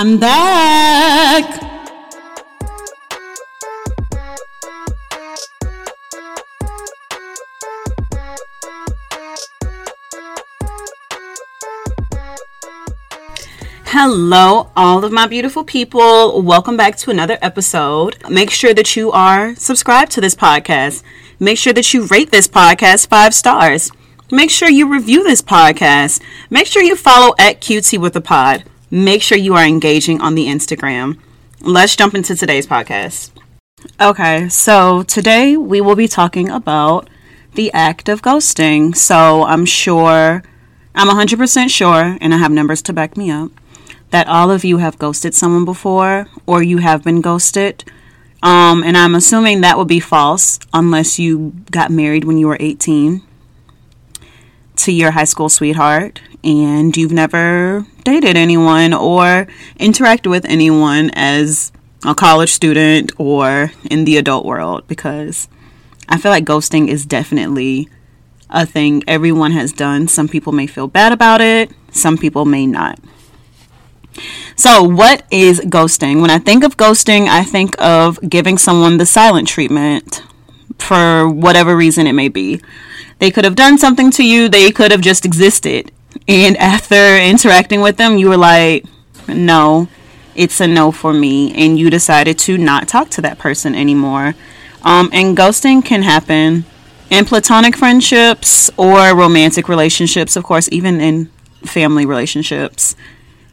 I'm back. Hello, all of my beautiful people. Welcome back to another episode. Make sure that you are subscribed to this podcast. Make sure that you rate this podcast five stars. Make sure you review this podcast. Make sure you follow at QT with a pod. Make sure you are engaging on the Instagram. Let's jump into today's podcast. Okay, so today we will be talking about the act of ghosting. So I'm sure, I'm 100% sure, and I have numbers to back me up, that all of you have ghosted someone before or you have been ghosted. Um, and I'm assuming that would be false unless you got married when you were 18 to your high school sweetheart and you've never dated anyone or interacted with anyone as a college student or in the adult world because I feel like ghosting is definitely a thing everyone has done. Some people may feel bad about it, some people may not. So, what is ghosting? When I think of ghosting, I think of giving someone the silent treatment for whatever reason it may be. They could have done something to you, they could have just existed. And after interacting with them, you were like, no, it's a no for me. And you decided to not talk to that person anymore. Um, and ghosting can happen in platonic friendships or romantic relationships, of course, even in family relationships.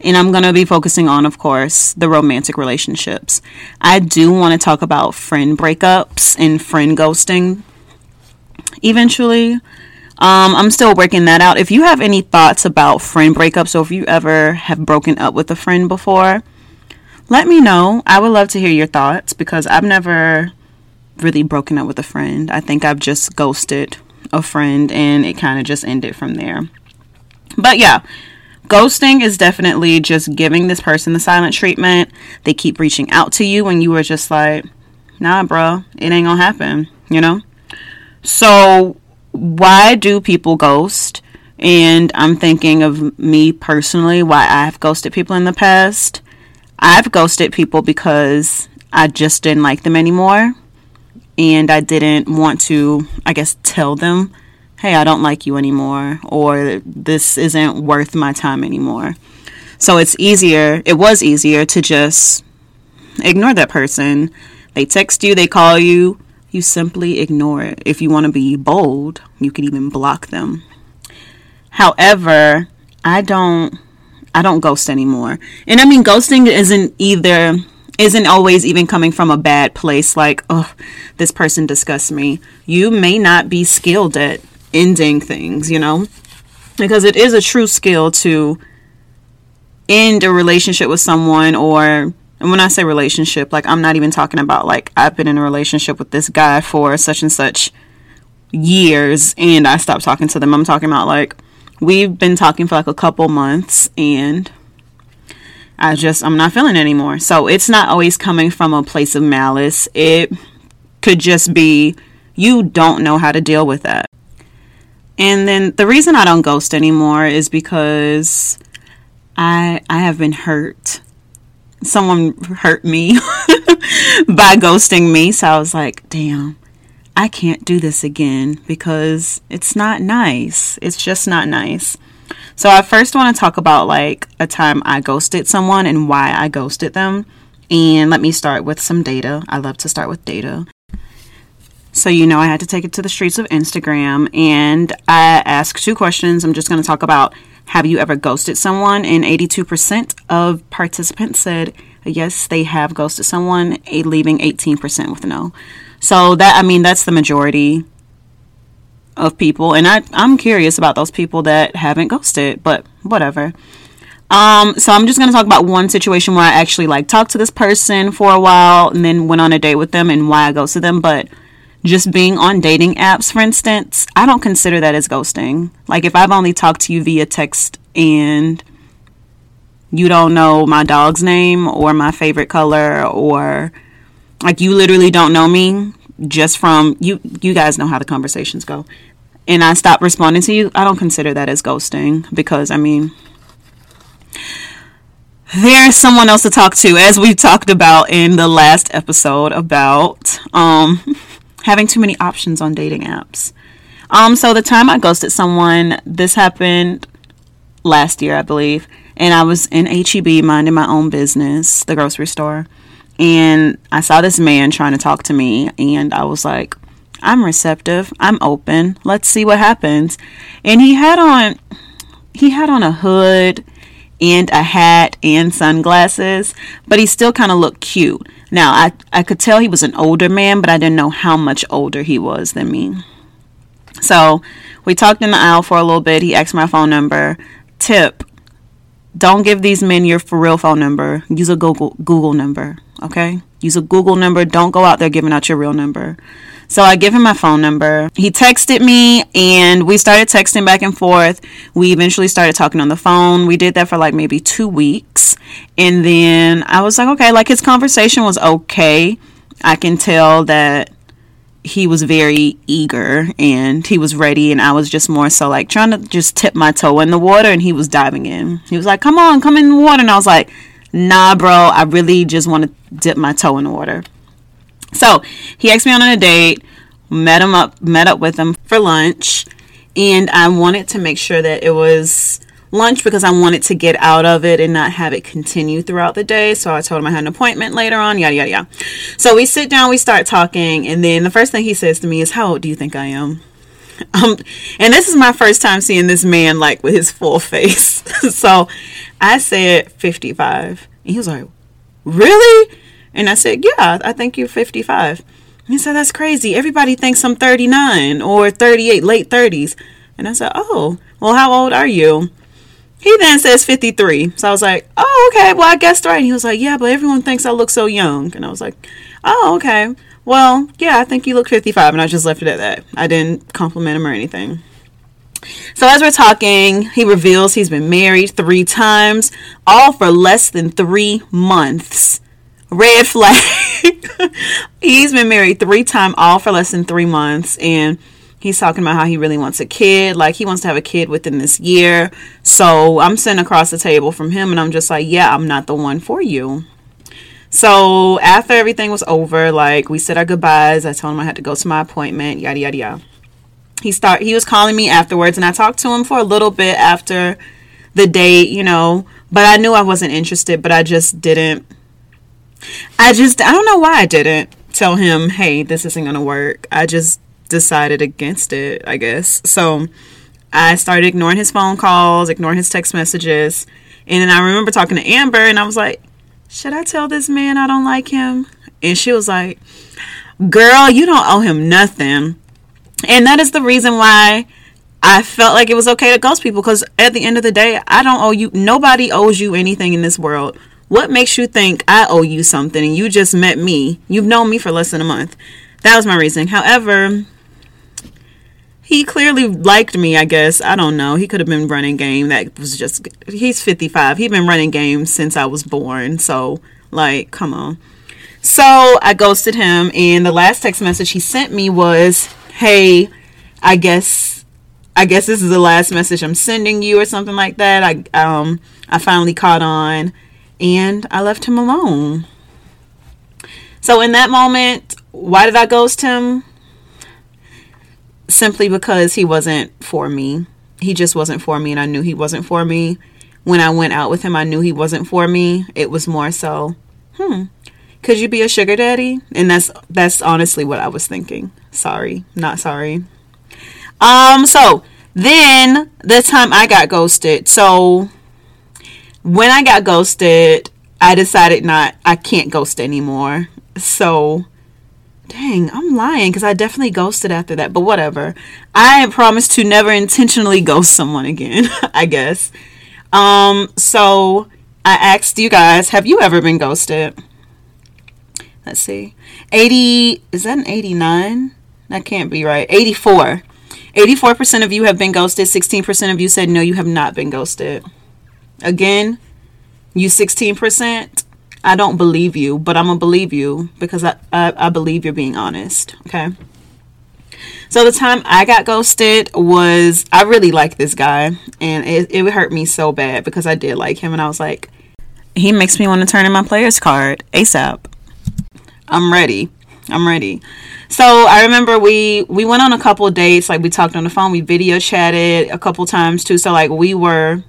And I'm going to be focusing on, of course, the romantic relationships. I do want to talk about friend breakups and friend ghosting eventually. Um, I'm still working that out. If you have any thoughts about friend breakups or if you ever have broken up with a friend before, let me know. I would love to hear your thoughts because I've never really broken up with a friend. I think I've just ghosted a friend and it kind of just ended from there. But yeah, ghosting is definitely just giving this person the silent treatment. They keep reaching out to you when you were just like, nah, bro, it ain't gonna happen, you know? So, why do people ghost? And I'm thinking of me personally, why I've ghosted people in the past. I've ghosted people because I just didn't like them anymore. And I didn't want to, I guess, tell them, hey, I don't like you anymore, or this isn't worth my time anymore. So it's easier, it was easier to just ignore that person. They text you, they call you, you simply ignore it. If you want to be bold, you can even block them. However, I don't I don't ghost anymore. And I mean ghosting isn't either isn't always even coming from a bad place like, oh, this person disgusts me. You may not be skilled at ending things, you know? Because it is a true skill to end a relationship with someone or and when I say relationship, like I'm not even talking about like I've been in a relationship with this guy for such and such years and I stopped talking to them. I'm talking about like we've been talking for like a couple months and I just I'm not feeling anymore. So it's not always coming from a place of malice. It could just be you don't know how to deal with that. And then the reason I don't ghost anymore is because I I have been hurt someone hurt me by ghosting me. So I was like, damn, I can't do this again because it's not nice. It's just not nice. So I first want to talk about like a time I ghosted someone and why I ghosted them. And let me start with some data. I love to start with data. So, you know, I had to take it to the streets of Instagram and I asked two questions. I'm just going to talk about have you ever ghosted someone? And 82% of participants said yes, they have ghosted someone, leaving 18% with no. So that I mean that's the majority of people, and I I'm curious about those people that haven't ghosted, but whatever. Um, so I'm just gonna talk about one situation where I actually like talked to this person for a while and then went on a date with them and why I ghosted them, but just being on dating apps, for instance, I don't consider that as ghosting. Like if I've only talked to you via text and you don't know my dog's name or my favorite color or like you literally don't know me just from you you guys know how the conversations go. And I stop responding to you, I don't consider that as ghosting because I mean there's someone else to talk to, as we talked about in the last episode about um, having too many options on dating apps. Um, so the time I ghosted someone, this happened last year, I believe, and I was in HEB minding my own business, the grocery store, and I saw this man trying to talk to me, and I was like, I'm receptive, I'm open, let's see what happens. And he had on, he had on a hood and a hat and sunglasses, but he still kind of looked cute. Now, I, I could tell he was an older man, but I didn't know how much older he was than me. So we talked in the aisle for a little bit. He asked my phone number. Tip don't give these men your for real phone number. Use a Google Google number, okay? Use a Google number. Don't go out there giving out your real number. So I give him my phone number. He texted me and we started texting back and forth. We eventually started talking on the phone. We did that for like maybe 2 weeks. And then I was like, okay, like his conversation was okay. I can tell that he was very eager and he was ready and I was just more so like trying to just tip my toe in the water and he was diving in. He was like, "Come on, come in the water." And I was like, "Nah, bro, I really just want to dip my toe in the water." So, he asked me on a date, met him up, met up with him for lunch, and I wanted to make sure that it was lunch because I wanted to get out of it and not have it continue throughout the day. So I told him I had an appointment later on, yada, yada, yada. So we sit down, we start talking, and then the first thing he says to me is, How old do you think I am? Um, and this is my first time seeing this man like with his full face. so I said 55. And he was like, Really? And I said, Yeah, I think you're 55. He said, That's crazy. Everybody thinks I'm 39 or 38, late 30s. And I said, Oh, well, how old are you? He then says 53. So I was like, oh, okay. Well, I guessed right. And he was like, yeah, but everyone thinks I look so young. And I was like, oh, okay. Well, yeah, I think you look 55. And I just left it at that. I didn't compliment him or anything. So as we're talking, he reveals he's been married three times, all for less than three months. Red flag. he's been married three times, all for less than three months. And He's talking about how he really wants a kid, like he wants to have a kid within this year. So I'm sitting across the table from him and I'm just like, yeah, I'm not the one for you. So after everything was over, like we said our goodbyes, I told him I had to go to my appointment, yada yada yada. He start he was calling me afterwards and I talked to him for a little bit after the date, you know, but I knew I wasn't interested, but I just didn't I just I don't know why I didn't tell him, "Hey, this isn't going to work." I just decided against it, I guess. So I started ignoring his phone calls, ignoring his text messages. And then I remember talking to Amber and I was like, should I tell this man I don't like him? And she was like, girl, you don't owe him nothing. And that is the reason why I felt like it was okay to ghost people because at the end of the day, I don't owe you, nobody owes you anything in this world. What makes you think I owe you something and you just met me? You've known me for less than a month. That was my reasoning. However, he clearly liked me, I guess. I don't know. He could have been running game. That was just he's 55. He'd been running game since I was born. So, like, come on. So, I ghosted him and the last text message he sent me was, "Hey, I guess I guess this is the last message I'm sending you or something like that." I um I finally caught on and I left him alone. So, in that moment, why did I ghost him? simply because he wasn't for me. He just wasn't for me, and I knew he wasn't for me. When I went out with him, I knew he wasn't for me. It was more so, hmm, could you be a sugar daddy? And that's that's honestly what I was thinking. Sorry, not sorry. Um, so then the time I got ghosted. So when I got ghosted, I decided not I can't ghost anymore. So Dang, I'm lying because I definitely ghosted after that, but whatever. I promised to never intentionally ghost someone again, I guess. Um, so I asked you guys, have you ever been ghosted? Let's see. 80, is that an 89? That can't be right. 84. 84% of you have been ghosted. 16% of you said no, you have not been ghosted. Again, you 16%. I don't believe you, but I'm gonna believe you because I, I, I believe you're being honest. Okay. So the time I got ghosted was I really liked this guy and it, it hurt me so bad because I did like him and I was like he makes me want to turn in my player's card ASAP. I'm ready. I'm ready. So I remember we we went on a couple dates. Like we talked on the phone. We video chatted a couple times too. So like we were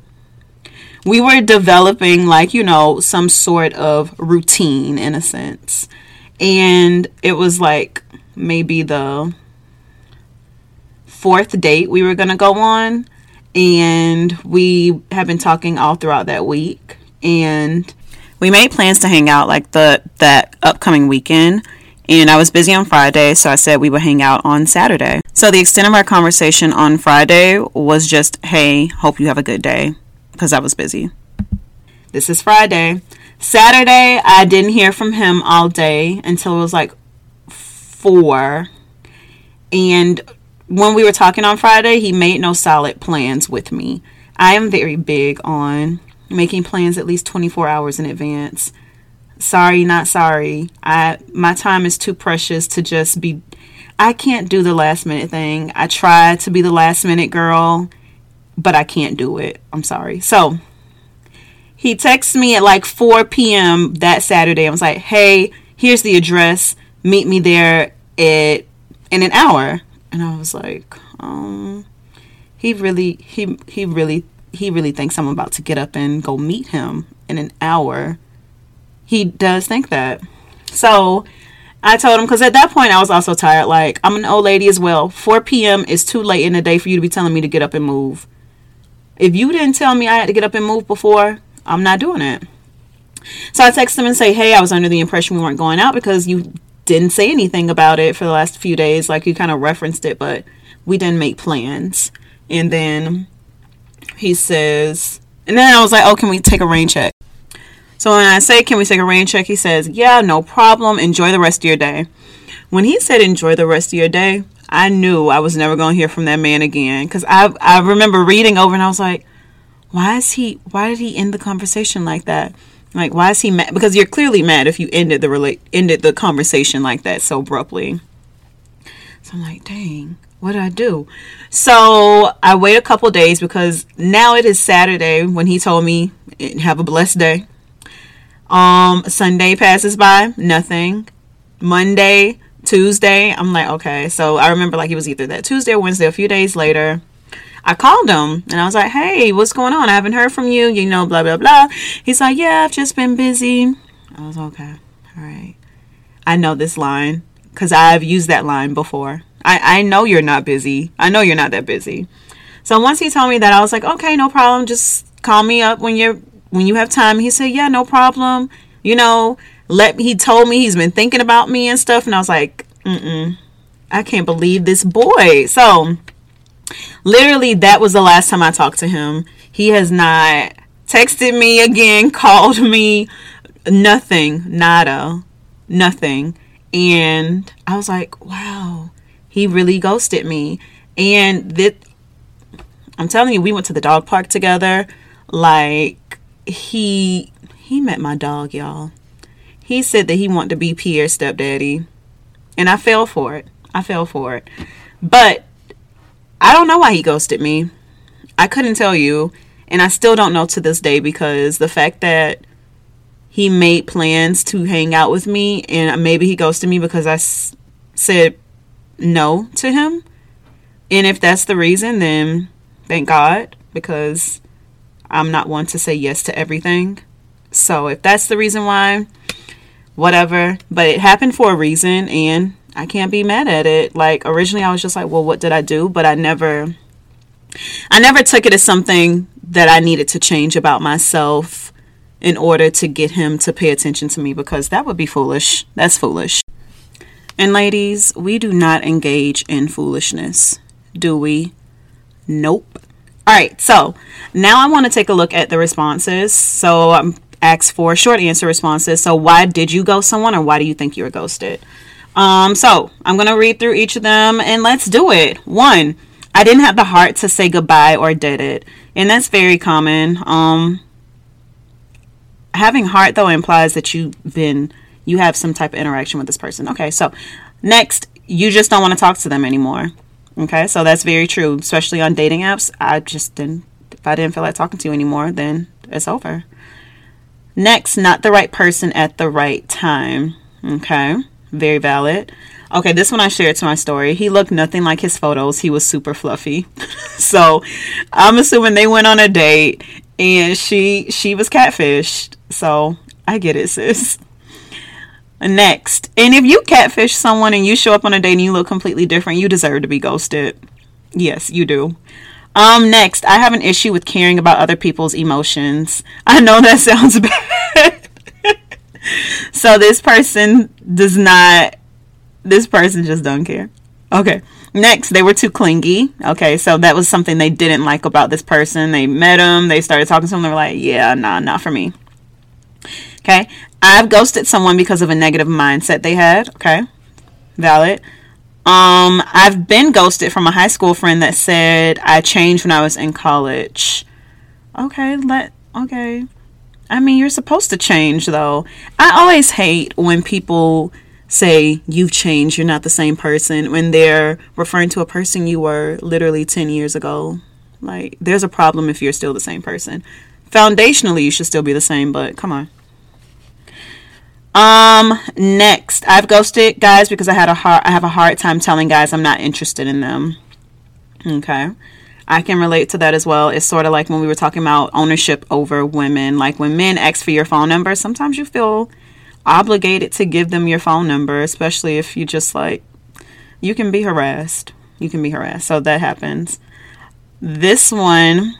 we were developing like you know some sort of routine in a sense, and it was like maybe the fourth date we were gonna go on, and we have been talking all throughout that week, and we made plans to hang out like the that upcoming weekend. And I was busy on Friday, so I said we would hang out on Saturday. So the extent of our conversation on Friday was just, "Hey, hope you have a good day," because I was busy. This is Friday. Saturday, I didn't hear from him all day until it was like 4. And when we were talking on Friday, he made no solid plans with me. I am very big on making plans at least 24 hours in advance sorry not sorry i my time is too precious to just be i can't do the last minute thing i try to be the last minute girl but i can't do it i'm sorry so he texts me at like 4 p.m that saturday i was like hey here's the address meet me there at in an hour and i was like um he really he he really he really thinks i'm about to get up and go meet him in an hour he does think that. So I told him because at that point I was also tired. Like I'm an old lady as well. 4 p.m. is too late in the day for you to be telling me to get up and move. If you didn't tell me I had to get up and move before, I'm not doing it. So I text him and say, "Hey, I was under the impression we weren't going out because you didn't say anything about it for the last few days. Like you kind of referenced it, but we didn't make plans." And then he says, and then I was like, "Oh, can we take a rain check?" So when I say, Can we take a rain check? He says, Yeah, no problem. Enjoy the rest of your day. When he said, Enjoy the rest of your day, I knew I was never going to hear from that man again. Because I, I remember reading over and I was like, Why is he, why did he end the conversation like that? Like, why is he mad? Because you're clearly mad if you ended the relate ended the conversation like that so abruptly. So I'm like, dang, what did I do? So I wait a couple days because now it is Saturday when he told me, have a blessed day. Um, Sunday passes by, nothing. Monday, Tuesday, I'm like, okay. So I remember like it was either that Tuesday or Wednesday, a few days later. I called him and I was like, hey, what's going on? I haven't heard from you, you know, blah, blah, blah. He's like, yeah, I've just been busy. I was okay. All right. I know this line because I've used that line before. I, I know you're not busy. I know you're not that busy. So once he told me that, I was like, okay, no problem. Just call me up when you're when you have time he said yeah no problem you know let me he told me he's been thinking about me and stuff and i was like mm-mm i can't believe this boy. So literally that was the last time i talked to him. He has not texted me again called me nothing nada nothing. And i was like wow he really ghosted me. And that i'm telling you we went to the dog park together. Like he he met my dog, y'all. He said that he wanted to be Pierre's stepdaddy. And I fell for it. I fell for it. But I don't know why he ghosted me. I couldn't tell you. And I still don't know to this day because the fact that he made plans to hang out with me and maybe he ghosted me because I s- said no to him. And if that's the reason, then thank God because I'm not one to say yes to everything. So if that's the reason why, whatever. But it happened for a reason and I can't be mad at it. Like originally I was just like, well, what did I do? But I never I never took it as something that I needed to change about myself in order to get him to pay attention to me because that would be foolish. That's foolish. And ladies, we do not engage in foolishness, do we? Nope. All right, so now I want to take a look at the responses. So I'm asked for short answer responses. So why did you ghost someone, or why do you think you were ghosted? Um, so I'm gonna read through each of them and let's do it. One, I didn't have the heart to say goodbye or did it, and that's very common. Um, having heart though implies that you've been you have some type of interaction with this person. Okay, so next, you just don't want to talk to them anymore. Okay, so that's very true, especially on dating apps. I just didn't, if I didn't feel like talking to you anymore, then it's over. Next, not the right person at the right time. Okay, very valid. Okay, this one I shared to my story. He looked nothing like his photos. He was super fluffy. so I'm assuming they went on a date and she she was catfished. So I get it, sis. Next, and if you catfish someone and you show up on a date and you look completely different, you deserve to be ghosted. Yes, you do. Um, next, I have an issue with caring about other people's emotions. I know that sounds bad. so this person does not this person just don't care. Okay. Next, they were too clingy. Okay, so that was something they didn't like about this person. They met him, they started talking to him, they were like, yeah, nah, not for me. Okay. I've ghosted someone because of a negative mindset they had. Okay. Valid. Um, I've been ghosted from a high school friend that said I changed when I was in college. Okay, let okay. I mean, you're supposed to change though. I always hate when people say you've changed, you're not the same person when they're referring to a person you were literally 10 years ago. Like, there's a problem if you're still the same person. Foundationally, you should still be the same, but come on. Um, next, I've ghosted guys because I had a hard I have a hard time telling guys I'm not interested in them. Okay. I can relate to that as well. It's sort of like when we were talking about ownership over women. Like when men ask for your phone number, sometimes you feel obligated to give them your phone number, especially if you just like, you can be harassed. You can be harassed. So that happens. This one,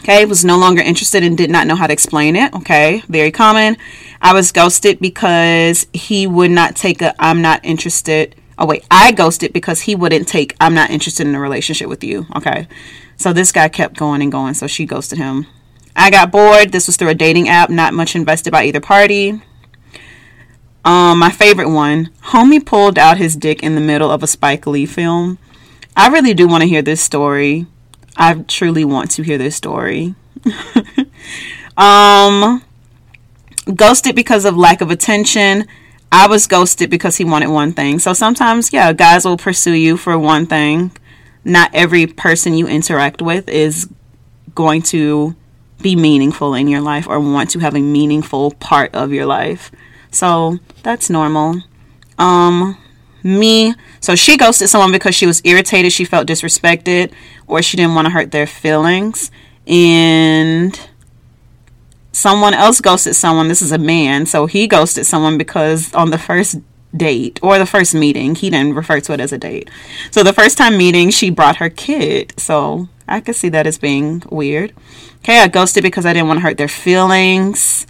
okay, was no longer interested and did not know how to explain it. Okay, very common. I was ghosted because he would not take a I'm not interested. Oh, wait, I ghosted because he wouldn't take I'm not interested in a relationship with you. Okay, so this guy kept going and going, so she ghosted him. I got bored. This was through a dating app, not much invested by either party. Um, my favorite one, homie pulled out his dick in the middle of a Spike Lee film. I really do want to hear this story. I truly want to hear this story. um, ghosted because of lack of attention. I was ghosted because he wanted one thing. So sometimes, yeah, guys will pursue you for one thing. Not every person you interact with is going to be meaningful in your life or want to have a meaningful part of your life. So that's normal. Um, me, so she ghosted someone because she was irritated, she felt disrespected, or she didn't want to hurt their feelings. And someone else ghosted someone. This is a man, so he ghosted someone because on the first date or the first meeting, he didn't refer to it as a date. So the first time meeting, she brought her kid. So I could see that as being weird. Okay, I ghosted because I didn't want to hurt their feelings.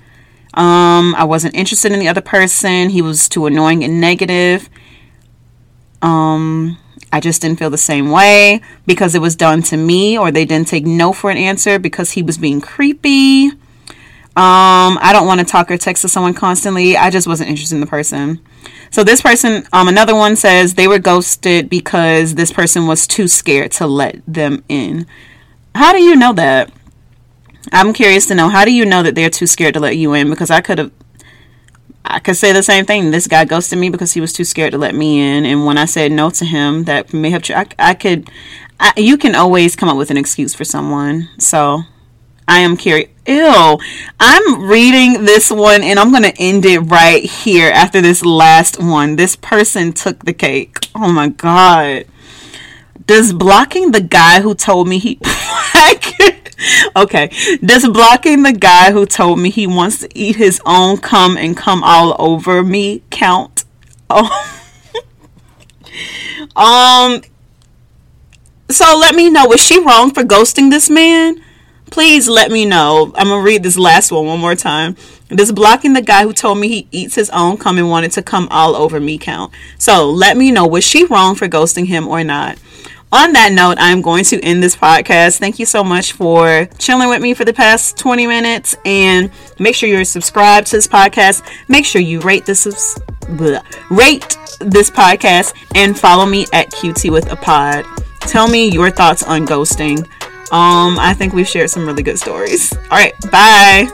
Um, I wasn't interested in the other person. He was too annoying and negative. Um, I just didn't feel the same way because it was done to me, or they didn't take no for an answer because he was being creepy. Um, I don't want to talk or text to someone constantly. I just wasn't interested in the person. So this person, um, another one says they were ghosted because this person was too scared to let them in. How do you know that? I'm curious to know how do you know that they're too scared to let you in? Because I could have, I could say the same thing. This guy ghosted me because he was too scared to let me in, and when I said no to him, that may have. I, I could. I, you can always come up with an excuse for someone. So I am curious. Ew. I'm reading this one and I'm going to end it right here after this last one. This person took the cake. Oh my God. Does blocking the guy who told me he. okay. Does blocking the guy who told me he wants to eat his own cum and come all over me count? Oh. um. So let me know. Was she wrong for ghosting this man? Please let me know. I'm gonna read this last one one more time. Does blocking the guy who told me he eats his own cum and wanted to come all over me count? So let me know. Was she wrong for ghosting him or not? on that note, I'm going to end this podcast. Thank you so much for chilling with me for the past 20 minutes. And make sure you're subscribed to this podcast. Make sure you rate this bleh, rate this podcast and follow me at QT with a pod. Tell me your thoughts on ghosting. Um, I think we've shared some really good stories. All right, bye.